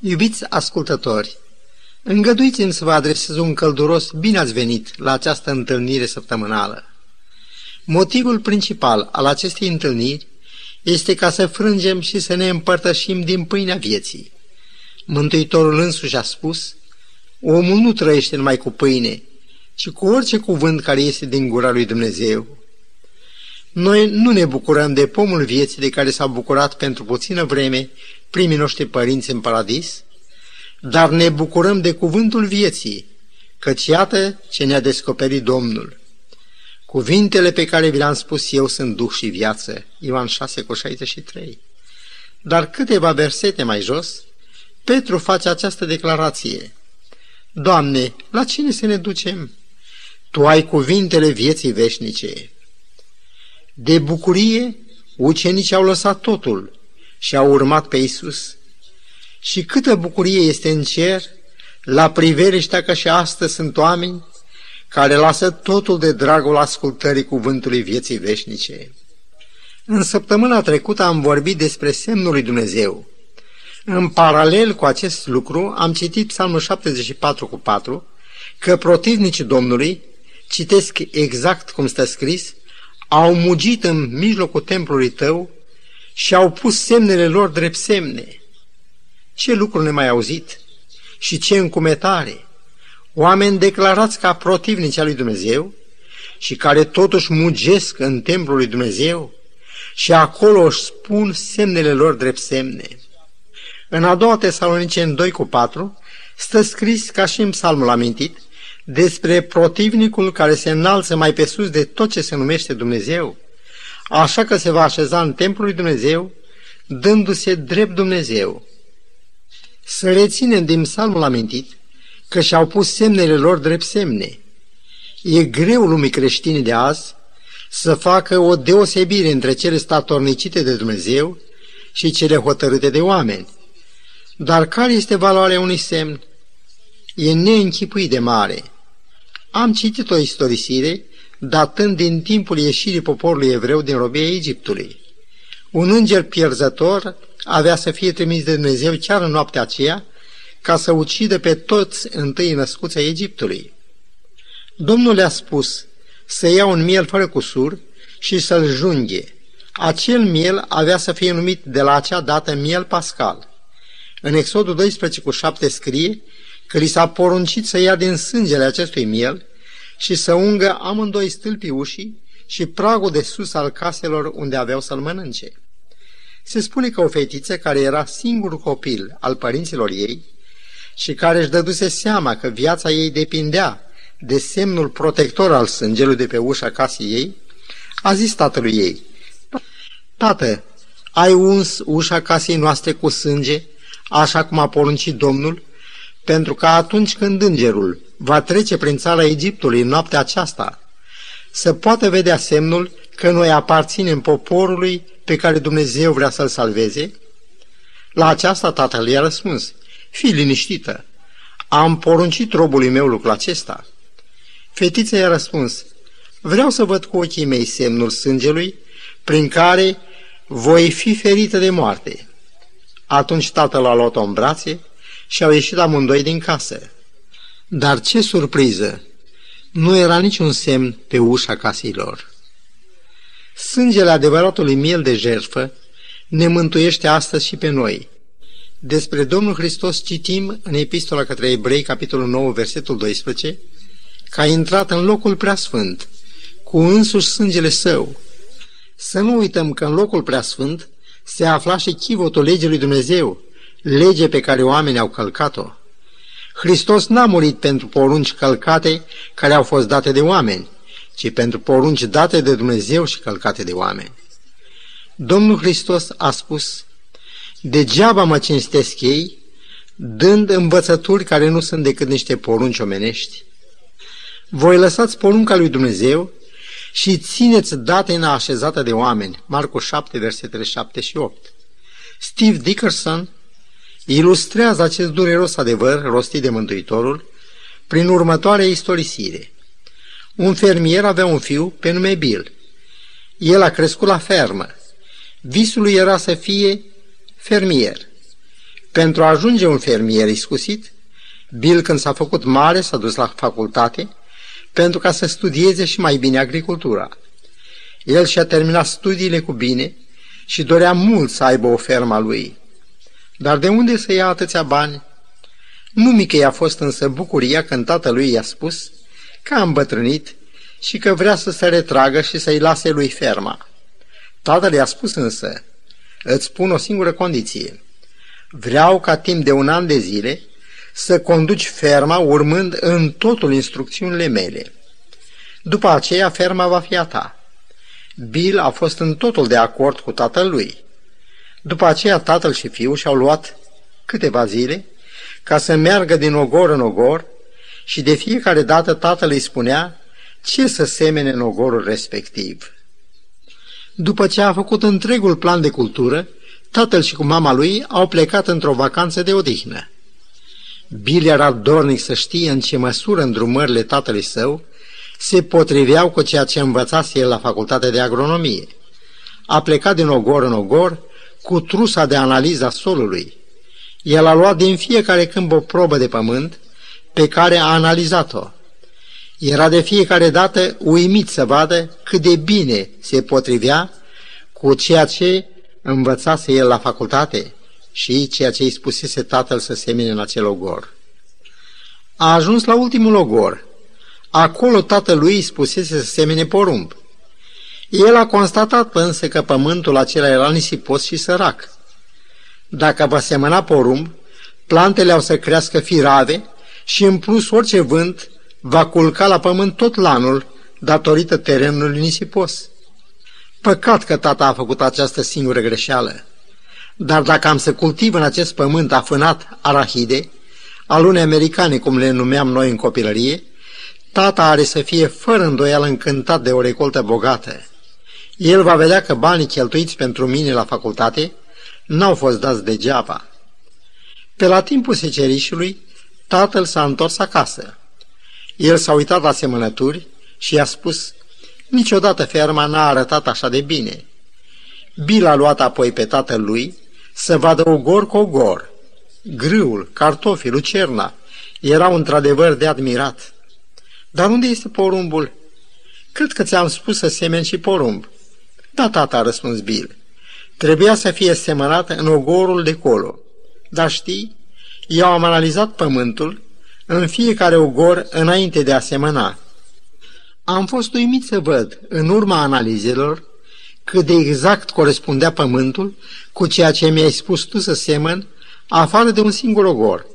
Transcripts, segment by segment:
Iubiți ascultători, îngăduiți-mi să vă adresez un călduros bine ați venit la această întâlnire săptămânală. Motivul principal al acestei întâlniri este ca să frângem și să ne împărtășim din pâinea vieții. Mântuitorul însuși a spus, omul nu trăiește numai cu pâine, ci cu orice cuvânt care este din gura lui Dumnezeu. Noi nu ne bucurăm de pomul vieții de care s-au bucurat pentru puțină vreme primii noștri părinți în paradis, dar ne bucurăm de cuvântul vieții, căci iată ce ne-a descoperit Domnul. Cuvintele pe care vi le-am spus eu sunt duh și viață. Ioan 6 cu 63. Dar câteva versete mai jos, Petru face această declarație. Doamne, la cine să ne ducem? Tu ai cuvintele vieții veșnice. De bucurie, ucenicii au lăsat totul și au urmat pe Isus. Și câtă bucurie este în cer la priveliștea că și astăzi sunt oameni care lasă totul de dragul ascultării cuvântului vieții veșnice. În săptămâna trecută am vorbit despre semnul lui Dumnezeu. În paralel cu acest lucru am citit Psalmul 74 cu 4, că protivnicii Domnului, citesc exact cum stă scris, au mugit în mijlocul templului tău și au pus semnele lor drept semne. Ce lucru ne mai auzit? Și ce încumetare! oameni declarați ca protivnici al lui Dumnezeu și care totuși mugesc în templul lui Dumnezeu și acolo își spun semnele lor drept semne. În a doua Tesalonice, în 2 cu 4, stă scris, ca și în psalmul amintit, despre protivnicul care se înalță mai pe sus de tot ce se numește Dumnezeu, așa că se va așeza în templul lui Dumnezeu, dându-se drept Dumnezeu. Să reținem din psalmul amintit că și-au pus semnele lor drept semne. E greu lumii creștine de azi să facă o deosebire între cele statornicite de Dumnezeu și cele hotărâte de oameni. Dar care este valoarea unui semn? E neînchipuit de mare. Am citit o istorisire datând din timpul ieșirii poporului evreu din robia Egiptului. Un înger pierzător avea să fie trimis de Dumnezeu chiar în noaptea aceea ca să ucidă pe toți întâi născuți ai Egiptului. Domnul le-a spus să ia un miel fără cusur și să-l junghe. Acel miel avea să fie numit de la acea dată miel pascal. În Exodul 12 cu 7 scrie că li s-a poruncit să ia din sângele acestui miel și să ungă amândoi stâlpii ușii și pragul de sus al caselor unde aveau să-l mănânce. Se spune că o fetiță care era singur copil al părinților ei și care își dăduse seama că viața ei depindea de semnul protector al sângelui de pe ușa casei ei, a zis tatălui ei, Tată, ai uns ușa casei noastre cu sânge, așa cum a poruncit Domnul, pentru că atunci când îngerul va trece prin țara Egiptului în noaptea aceasta, să poată vedea semnul că noi aparținem poporului pe care Dumnezeu vrea să-l salveze? La aceasta tatăl i-a răspuns, Fii liniștită. Am poruncit robului meu lucrul acesta. Fetița i-a răspuns, vreau să văd cu ochii mei semnul sângelui prin care voi fi ferită de moarte. Atunci tatăl a luat-o în brațe și au ieșit amândoi din casă. Dar ce surpriză! Nu era niciun semn pe ușa casei lor. Sângele adevăratului miel de jertfă ne mântuiește astăzi și pe noi – despre Domnul Hristos citim în Epistola către Ebrei, capitolul 9, versetul 12, că a intrat în locul preasfânt, cu însuși sângele său. Să nu uităm că în locul preasfânt se afla și chivotul legii lui Dumnezeu, lege pe care oamenii au călcat-o. Hristos n-a murit pentru porunci călcate care au fost date de oameni, ci pentru porunci date de Dumnezeu și călcate de oameni. Domnul Hristos a spus, Degeaba mă cinstesc ei, dând învățături care nu sunt decât niște porunci omenești. Voi lăsați porunca lui Dumnezeu și țineți datena așezată de oameni. Marcu 7, versetele 7 și 8. Steve Dickerson ilustrează acest dureros adevăr rostit de Mântuitorul prin următoarea istorisire. Un fermier avea un fiu pe nume Bill. El a crescut la fermă. Visul lui era să fie fermier. Pentru a ajunge un fermier iscusit, Bill, când s-a făcut mare, s-a dus la facultate pentru ca să studieze și mai bine agricultura. El și-a terminat studiile cu bine și dorea mult să aibă o fermă a lui. Dar de unde să ia atâția bani? Nu mică i-a fost însă bucuria când tatălui i-a spus că a îmbătrânit și că vrea să se retragă și să-i lase lui ferma. Tatăl i-a spus însă, îți pun o singură condiție. Vreau ca timp de un an de zile să conduci ferma urmând în totul instrucțiunile mele. După aceea, ferma va fi a ta. Bill a fost în totul de acord cu tatăl lui. După aceea, tatăl și fiul și-au luat câteva zile ca să meargă din ogor în ogor și de fiecare dată tatăl îi spunea ce să semene în ogorul respectiv. După ce a făcut întregul plan de cultură, tatăl și cu mama lui au plecat într-o vacanță de odihnă. Bill era dornic să știe în ce măsură îndrumările tatălui său se potriveau cu ceea ce învățase el la facultatea de agronomie. A plecat din ogor în ogor cu trusa de analiză a solului. El a luat din fiecare câmp o probă de pământ pe care a analizat-o. Era de fiecare dată uimit să vadă cât de bine se potrivea cu ceea ce învățase el la facultate și ceea ce îi spusese tatăl să semene în acel ogor. A ajuns la ultimul ogor. Acolo tatălui îi spusese să semene porumb. El a constatat însă că pământul acela era nisipos și sărac. Dacă va semăna porumb, plantele au să crească firave și în plus orice vânt va culca la pământ tot lanul datorită terenului nisipos. Păcat că tata a făcut această singură greșeală. Dar dacă am să cultiv în acest pământ afânat arahide, alune americane, cum le numeam noi în copilărie, tata are să fie fără îndoială încântat de o recoltă bogată. El va vedea că banii cheltuiți pentru mine la facultate n-au fost dați degeaba. Pe la timpul secerișului, tatăl s-a întors acasă. El s-a uitat la semănături și i-a spus, niciodată ferma n-a arătat așa de bine. Bill a luat apoi pe tatăl lui să vadă ogor cu ogor. Grâul, cartofii, lucerna erau într-adevăr de admirat. Dar unde este porumbul? Cred că ți-am spus să semeni și porumb. Da, tata, a răspuns Bill. Trebuia să fie semănat în ogorul de colo. Dar știi, eu am analizat pământul în fiecare ogor înainte de a semăna. Am fost uimit să văd, în urma analizelor, cât de exact corespundea pământul cu ceea ce mi-ai spus tu să semăn, afară de un singur ogor,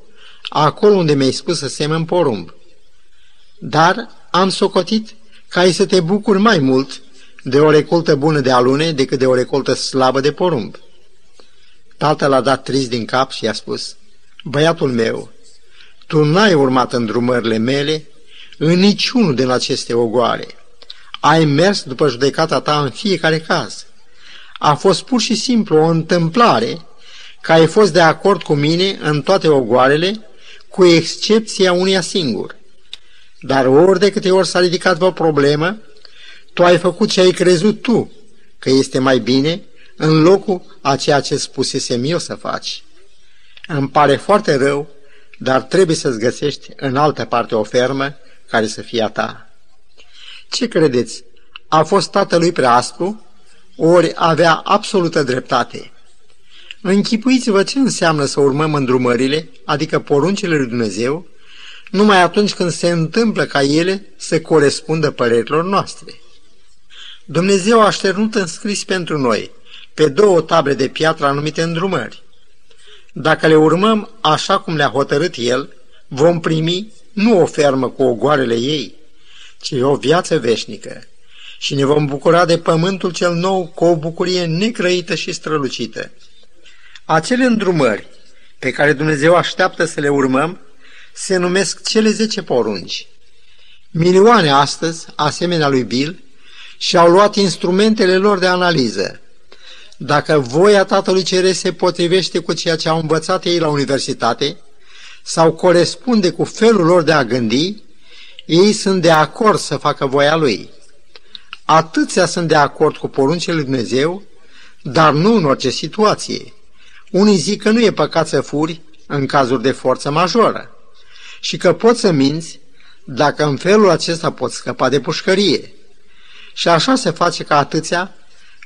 acolo unde mi-ai spus să semăn porumb. Dar am socotit ca ai să te bucuri mai mult de o recoltă bună de alune decât de o recoltă slabă de porumb. Tatăl a dat trist din cap și i-a spus, Băiatul meu, tu n-ai urmat îndrumările mele în niciunul din aceste ogoare. Ai mers după judecata ta în fiecare caz. A fost pur și simplu o întâmplare că ai fost de acord cu mine în toate ogoarele, cu excepția unia singur. Dar ori de câte ori s-a ridicat o problemă, tu ai făcut ce ai crezut tu că este mai bine în locul a ceea ce spusesem eu să faci. Îmi pare foarte rău, dar trebuie să-ți găsești în altă parte o fermă care să fie a ta. Ce credeți? A fost tatălui prea aspru? Ori avea absolută dreptate? Închipuiți-vă ce înseamnă să urmăm îndrumările, adică poruncile lui Dumnezeu, numai atunci când se întâmplă ca ele să corespundă părerilor noastre. Dumnezeu a șternut înscris pentru noi pe două table de piatră anumite îndrumări. Dacă le urmăm așa cum le-a hotărât El, vom primi nu o fermă cu ogoarele ei, ci o viață veșnică și ne vom bucura de pământul cel nou cu o bucurie necrăită și strălucită. Acele îndrumări pe care Dumnezeu așteaptă să le urmăm se numesc cele zece porunci. Milioane astăzi, asemenea lui Bill, și-au luat instrumentele lor de analiză. Dacă voia Tatălui Ceresc se potrivește cu ceea ce au învățat ei la universitate sau corespunde cu felul lor de a gândi, ei sunt de acord să facă voia Lui. Atâția sunt de acord cu poruncile Lui Dumnezeu, dar nu în orice situație. Unii zic că nu e păcat să furi în cazuri de forță majoră și că poți să minți dacă în felul acesta poți scăpa de pușcărie. Și așa se face că atâția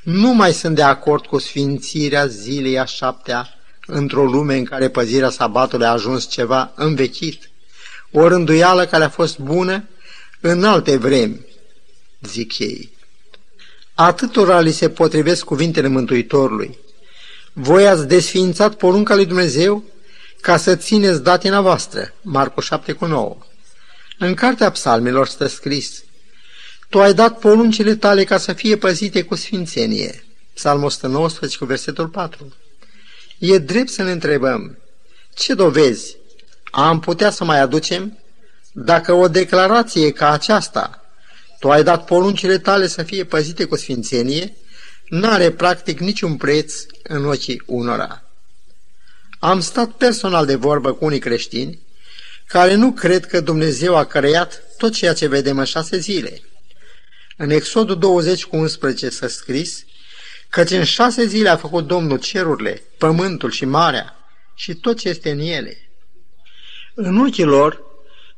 nu mai sunt de acord cu sfințirea zilei a șaptea într-o lume în care păzirea sabatului a ajuns ceva învechit, o rânduială care a fost bună în alte vremi, zic ei. Atâtora li se potrivesc cuvintele Mântuitorului. Voi ați desființat porunca lui Dumnezeu ca să țineți datina voastră. Marcu 7 cu 9. În cartea psalmilor stă scris, Tu ai dat poruncile tale ca să fie păzite cu sfințenie. Psalmul 119 cu versetul 4. E drept să ne întrebăm, ce dovezi am putea să mai aducem dacă o declarație ca aceasta, tu ai dat poruncile tale să fie păzite cu sfințenie, n-are practic niciun preț în ochii unora. Am stat personal de vorbă cu unii creștini care nu cred că Dumnezeu a creat tot ceea ce vedem în șase zile. În Exodul 20 cu 11 s-a scris căci în șase zile a făcut Domnul cerurile, pământul și marea și tot ce este în ele. În ochii lor,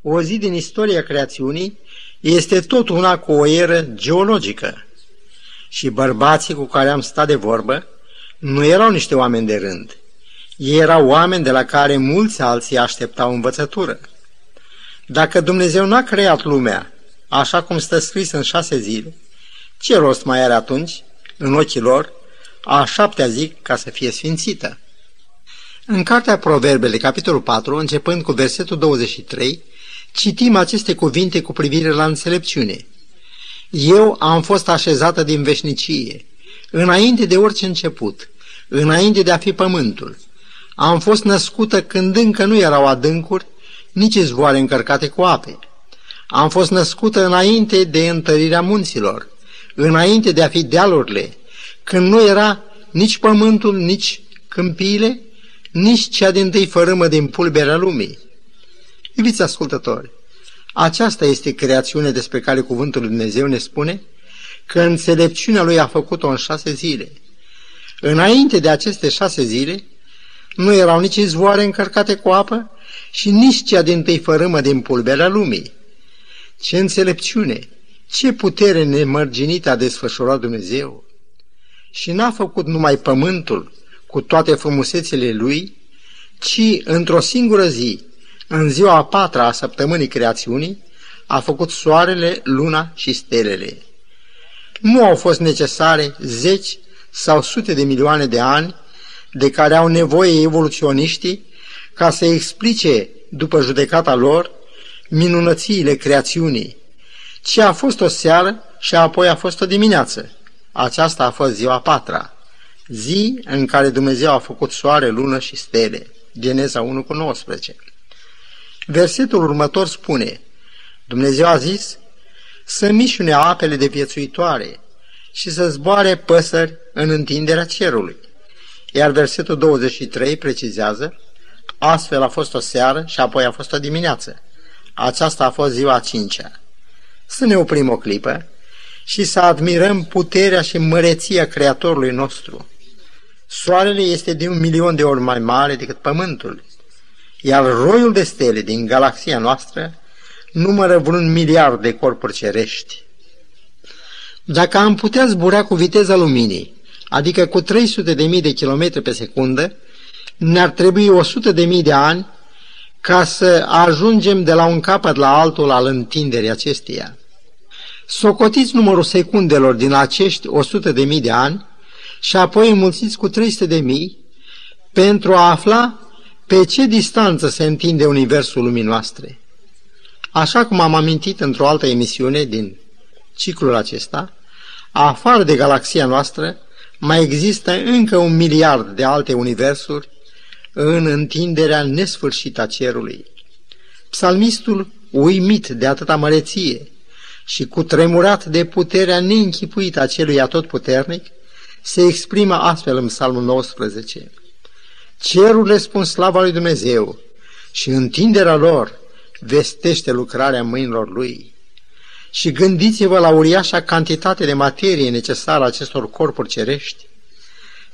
o zi din istoria creațiunii este tot una cu o eră geologică. Și bărbații cu care am stat de vorbă nu erau niște oameni de rând. Ei erau oameni de la care mulți alții așteptau învățătură. Dacă Dumnezeu n-a creat lumea așa cum stă scris în șase zile, ce rost mai are atunci, în ochii lor, a șaptea zi ca să fie sfințită? În Cartea Proverbele, capitolul 4, începând cu versetul 23, citim aceste cuvinte cu privire la înțelepciune. Eu am fost așezată din veșnicie, înainte de orice început, înainte de a fi pământul. Am fost născută când încă nu erau adâncuri, nici izvoare încărcate cu ape. Am fost născută înainte de întărirea munților, înainte de a fi dealurile, când nu era nici pământul, nici câmpiile, nici cea din tâi fărâmă din pulberea lumii. Iubiți ascultători, aceasta este creațiunea despre care Cuvântul Lui Dumnezeu ne spune că înțelepciunea Lui a făcut-o în șase zile. Înainte de aceste șase zile, nu erau nici izvoare încărcate cu apă și nici cea din tâi fărâmă din pulberea lumii. Ce înțelepciune, ce putere nemărginită a desfășurat Dumnezeu! Și n-a făcut numai pământul cu toate frumusețile lui, ci într-o singură zi în ziua a patra a săptămânii creațiunii, a făcut soarele, luna și stelele. Nu au fost necesare zeci sau sute de milioane de ani de care au nevoie evoluționiștii ca să explice, după judecata lor, minunățiile creațiunii. Ce a fost o seară și apoi a fost o dimineață. Aceasta a fost ziua a patra, zi în care Dumnezeu a făcut soare, lună și stele. Geneza 1 cu 19. Versetul următor spune, Dumnezeu a zis să mișune apele de viețuitoare și să zboare păsări în întinderea cerului. Iar versetul 23 precizează, astfel a fost o seară și apoi a fost o dimineață. Aceasta a fost ziua a cincea. Să ne oprim o clipă și să admirăm puterea și măreția Creatorului nostru. Soarele este de un milion de ori mai mare decât Pământul iar roiul de stele din galaxia noastră numără vreun miliard de corpuri cerești. Dacă am putea zbura cu viteza luminii, adică cu 300 de mii de kilometri pe secundă, ne-ar trebui 100 de mii de ani ca să ajungem de la un capăt la altul al întinderii acesteia. Socotiți numărul secundelor din acești 100 de mii de ani și apoi înmulțiți cu 300 de mii pentru a afla pe ce distanță se întinde universul lumii noastre? Așa cum am amintit într-o altă emisiune din ciclul acesta, afară de galaxia noastră, mai există încă un miliard de alte universuri în întinderea nesfârșită a cerului. Psalmistul, uimit de atâta măreție și cu tremurat de puterea neînchipuită a celui atotputernic, se exprimă astfel în Psalmul 19. Cerurile spun slava lui Dumnezeu și întinderea lor vestește lucrarea mâinilor lui. Și gândiți-vă la uriașa cantitate de materie necesară acestor corpuri cerești.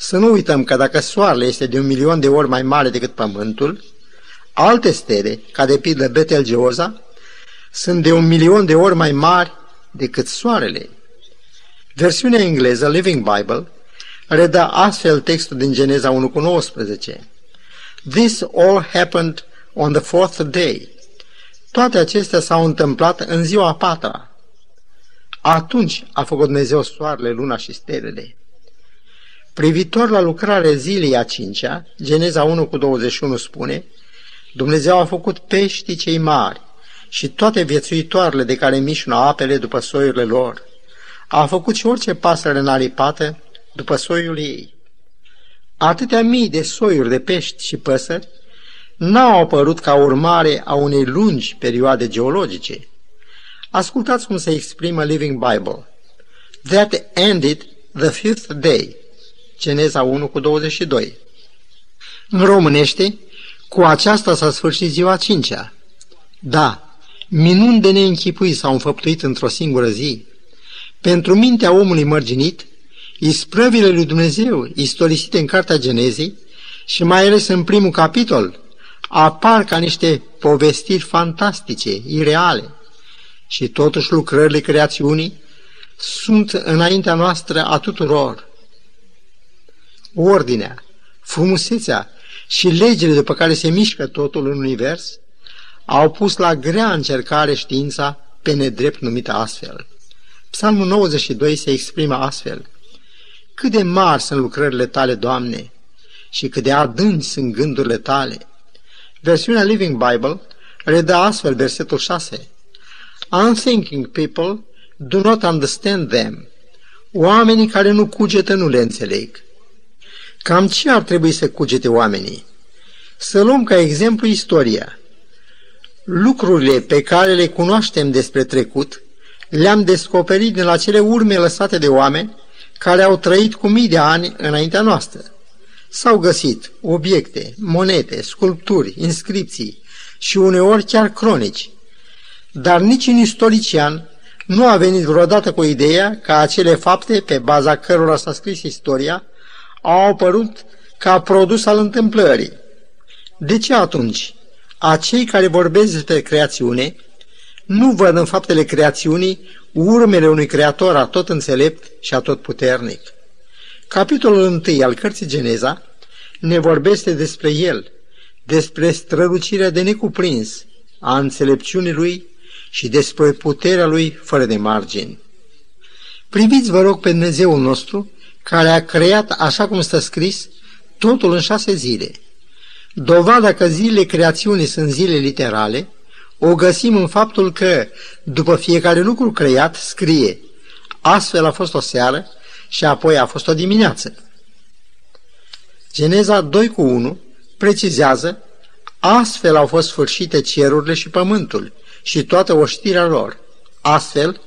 Să nu uităm că dacă soarele este de un milion de ori mai mare decât Pământul, alte stele, ca de pildă Betelgeoza, sunt de un milion de ori mai mari decât soarele. Versiunea engleză, Living Bible, redă astfel textul din Geneza 1 cu 19. This all happened on the fourth day. Toate acestea s-au întâmplat în ziua a patra. Atunci a făcut Dumnezeu soarele, luna și stelele. Privitor la lucrarea zilei a cincea, Geneza 1 cu 21 spune, Dumnezeu a făcut peștii cei mari și toate viețuitoarele de care mișună apele după soiurile lor. A făcut și orice pasăre înaripată după soiul ei. Atâtea mii de soiuri de pești și păsări n-au apărut ca urmare a unei lungi perioade geologice. Ascultați cum se exprimă Living Bible. That ended the fifth day. Geneza 1 cu 22. În românește, cu aceasta s-a sfârșit ziua cincea. Da, minuni de neînchipui s-au înfăptuit într-o singură zi. Pentru mintea omului mărginit, isprăvile lui Dumnezeu, istorisite în Cartea Genezei și mai ales în primul capitol, apar ca niște povestiri fantastice, ireale. Și totuși lucrările creațiunii sunt înaintea noastră a tuturor. Ordinea, frumusețea și legile după care se mișcă totul în univers au pus la grea încercare știința pe nedrept numită astfel. Psalmul 92 se exprimă astfel. Cât de mari sunt lucrările tale, Doamne, și cât de adânci sunt gândurile tale. Versiunea Living Bible redă astfel versetul 6. Unthinking people do not understand them. Oamenii care nu cugetă nu le înțeleg. Cam ce ar trebui să cugete oamenii? Să luăm ca exemplu istoria. Lucrurile pe care le cunoaștem despre trecut le-am descoperit din acele urme lăsate de oameni care au trăit cu mii de ani înaintea noastră. S-au găsit obiecte, monete, sculpturi, inscripții și uneori chiar cronici. Dar niciun istorician nu a venit vreodată cu ideea că acele fapte pe baza cărora s-a scris istoria au apărut ca produs al întâmplării. De ce atunci? Acei care vorbesc despre creațiune nu văd în faptele creațiunii urmele unui creator atot înțelept și atot puternic. Capitolul 1 al cărții Geneza ne vorbește despre el, despre strălucirea de necuprins a înțelepciunii lui și despre puterea lui fără de margini. Priviți, vă rog, pe Dumnezeul nostru, care a creat, așa cum stă scris, totul în șase zile. Dovada că zilele creațiunii sunt zile literale, o găsim în faptul că, după fiecare lucru creat, scrie Astfel a fost o seară și apoi a fost o dimineață. Geneza 2 cu 1 precizează Astfel au fost sfârșite cerurile și pământul și toată oștirea lor. Astfel,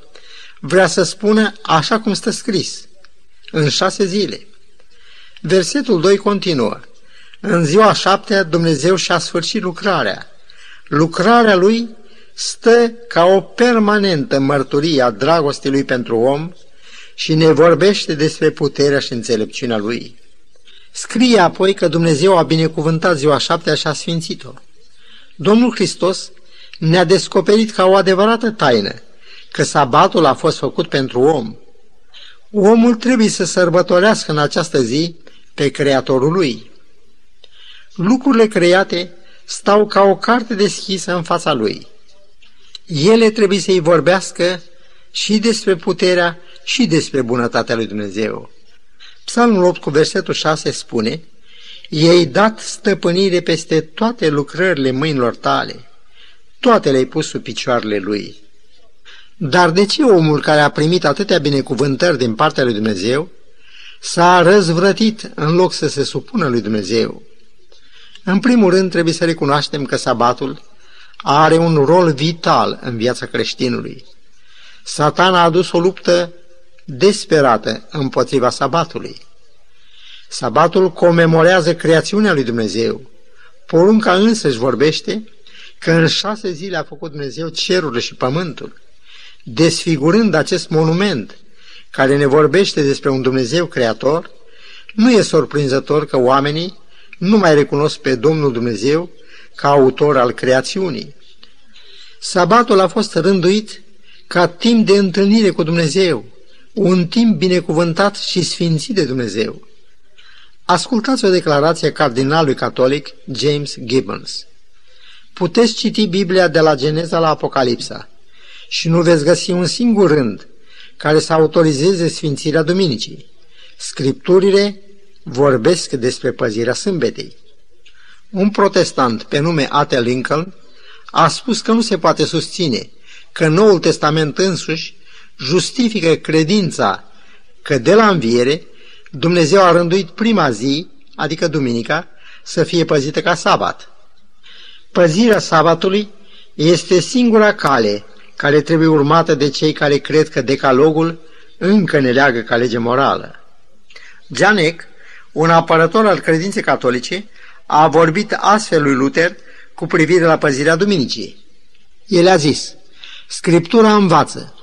vrea să spună așa cum stă scris, în șase zile. Versetul 2 continuă. În ziua șaptea Dumnezeu și-a sfârșit lucrarea. Lucrarea lui stă ca o permanentă mărturie a dragostei lui pentru om și ne vorbește despre puterea și înțelepciunea lui. Scrie apoi că Dumnezeu a binecuvântat ziua șaptea și a sfințit-o. Domnul Hristos ne-a descoperit ca o adevărată taină că sabatul a fost făcut pentru om. Omul trebuie să sărbătorească în această zi pe Creatorul lui. Lucrurile create stau ca o carte deschisă în fața lui. Ele trebuie să-i vorbească și despre puterea și despre bunătatea lui Dumnezeu. Psalmul 8 cu versetul 6 spune, I-ai dat stăpânire peste toate lucrările mâinilor tale, toate le-ai pus sub picioarele lui. Dar de ce omul care a primit atâtea binecuvântări din partea lui Dumnezeu s-a răzvrătit în loc să se supună lui Dumnezeu? În primul rând trebuie să recunoaștem că sabatul are un rol vital în viața creștinului. Satan a adus o luptă desperată împotriva sabatului. Sabatul comemorează creațiunea lui Dumnezeu. Porunca însă își vorbește că în șase zile a făcut Dumnezeu cerurile și pământul, desfigurând acest monument care ne vorbește despre un Dumnezeu creator, Nu e surprinzător că oamenii nu mai recunosc pe Domnul Dumnezeu ca autor al creațiunii. Sabatul a fost rânduit ca timp de întâlnire cu Dumnezeu, un timp binecuvântat și sfințit de Dumnezeu. Ascultați o declarație a cardinalului catolic James Gibbons. Puteți citi Biblia de la Geneza la Apocalipsa și nu veți găsi un singur rând care să autorizeze sfințirea duminicii. Scripturile vorbesc despre păzirea sâmbetei. Un protestant pe nume A.T. Lincoln a spus că nu se poate susține că Noul Testament însuși justifică credința că de la înviere Dumnezeu a rânduit prima zi, adică duminica, să fie păzită ca sabat. Păzirea sabatului este singura cale care trebuie urmată de cei care cred că decalogul încă ne leagă ca lege morală. Janec, un apărător al credinței catolice, a vorbit astfel lui Luther cu privire la păzirea duminicii. El a zis, Scriptura învață,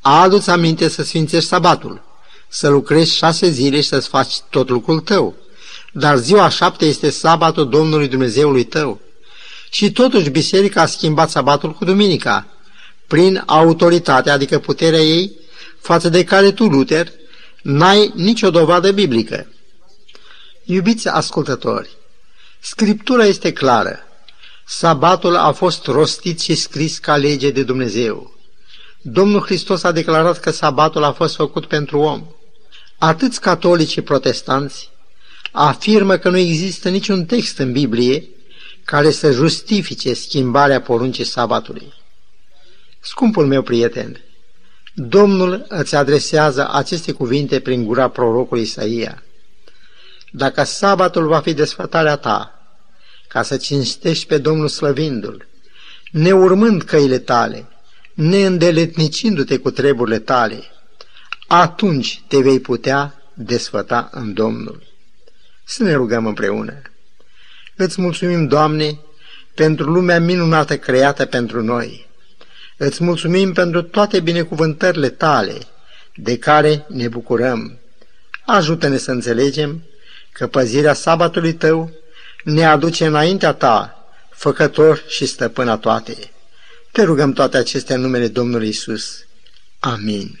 a adus aminte să sfințești sabatul, să lucrezi șase zile și să-ți faci tot lucrul tău, dar ziua șapte este sabatul Domnului Dumnezeului tău. Și totuși biserica a schimbat sabatul cu duminica, prin autoritatea, adică puterea ei, față de care tu, Luther, n-ai nicio dovadă biblică. Iubiți ascultători, Scriptura este clară. Sabatul a fost rostit și scris ca lege de Dumnezeu. Domnul Hristos a declarat că sabatul a fost făcut pentru om. Atâți catolici și protestanți afirmă că nu există niciun text în Biblie care să justifice schimbarea poruncii sabatului. Scumpul meu prieten, Domnul îți adresează aceste cuvinte prin gura prorocului Isaia. Dacă sabatul va fi desfătarea ta, ca să cinstești pe Domnul slăvindu-L, neurmând căile tale, neîndeletnicindu-te cu treburile tale, atunci te vei putea desfăta în Domnul. Să ne rugăm împreună. Îți mulțumim, Doamne, pentru lumea minunată creată pentru noi. Îți mulțumim pentru toate binecuvântările tale, de care ne bucurăm. Ajută-ne să înțelegem că păzirea sabatului tău ne aduce înaintea ta, făcător și stăpâna toate. Te rugăm toate acestea în numele Domnului Isus. Amin.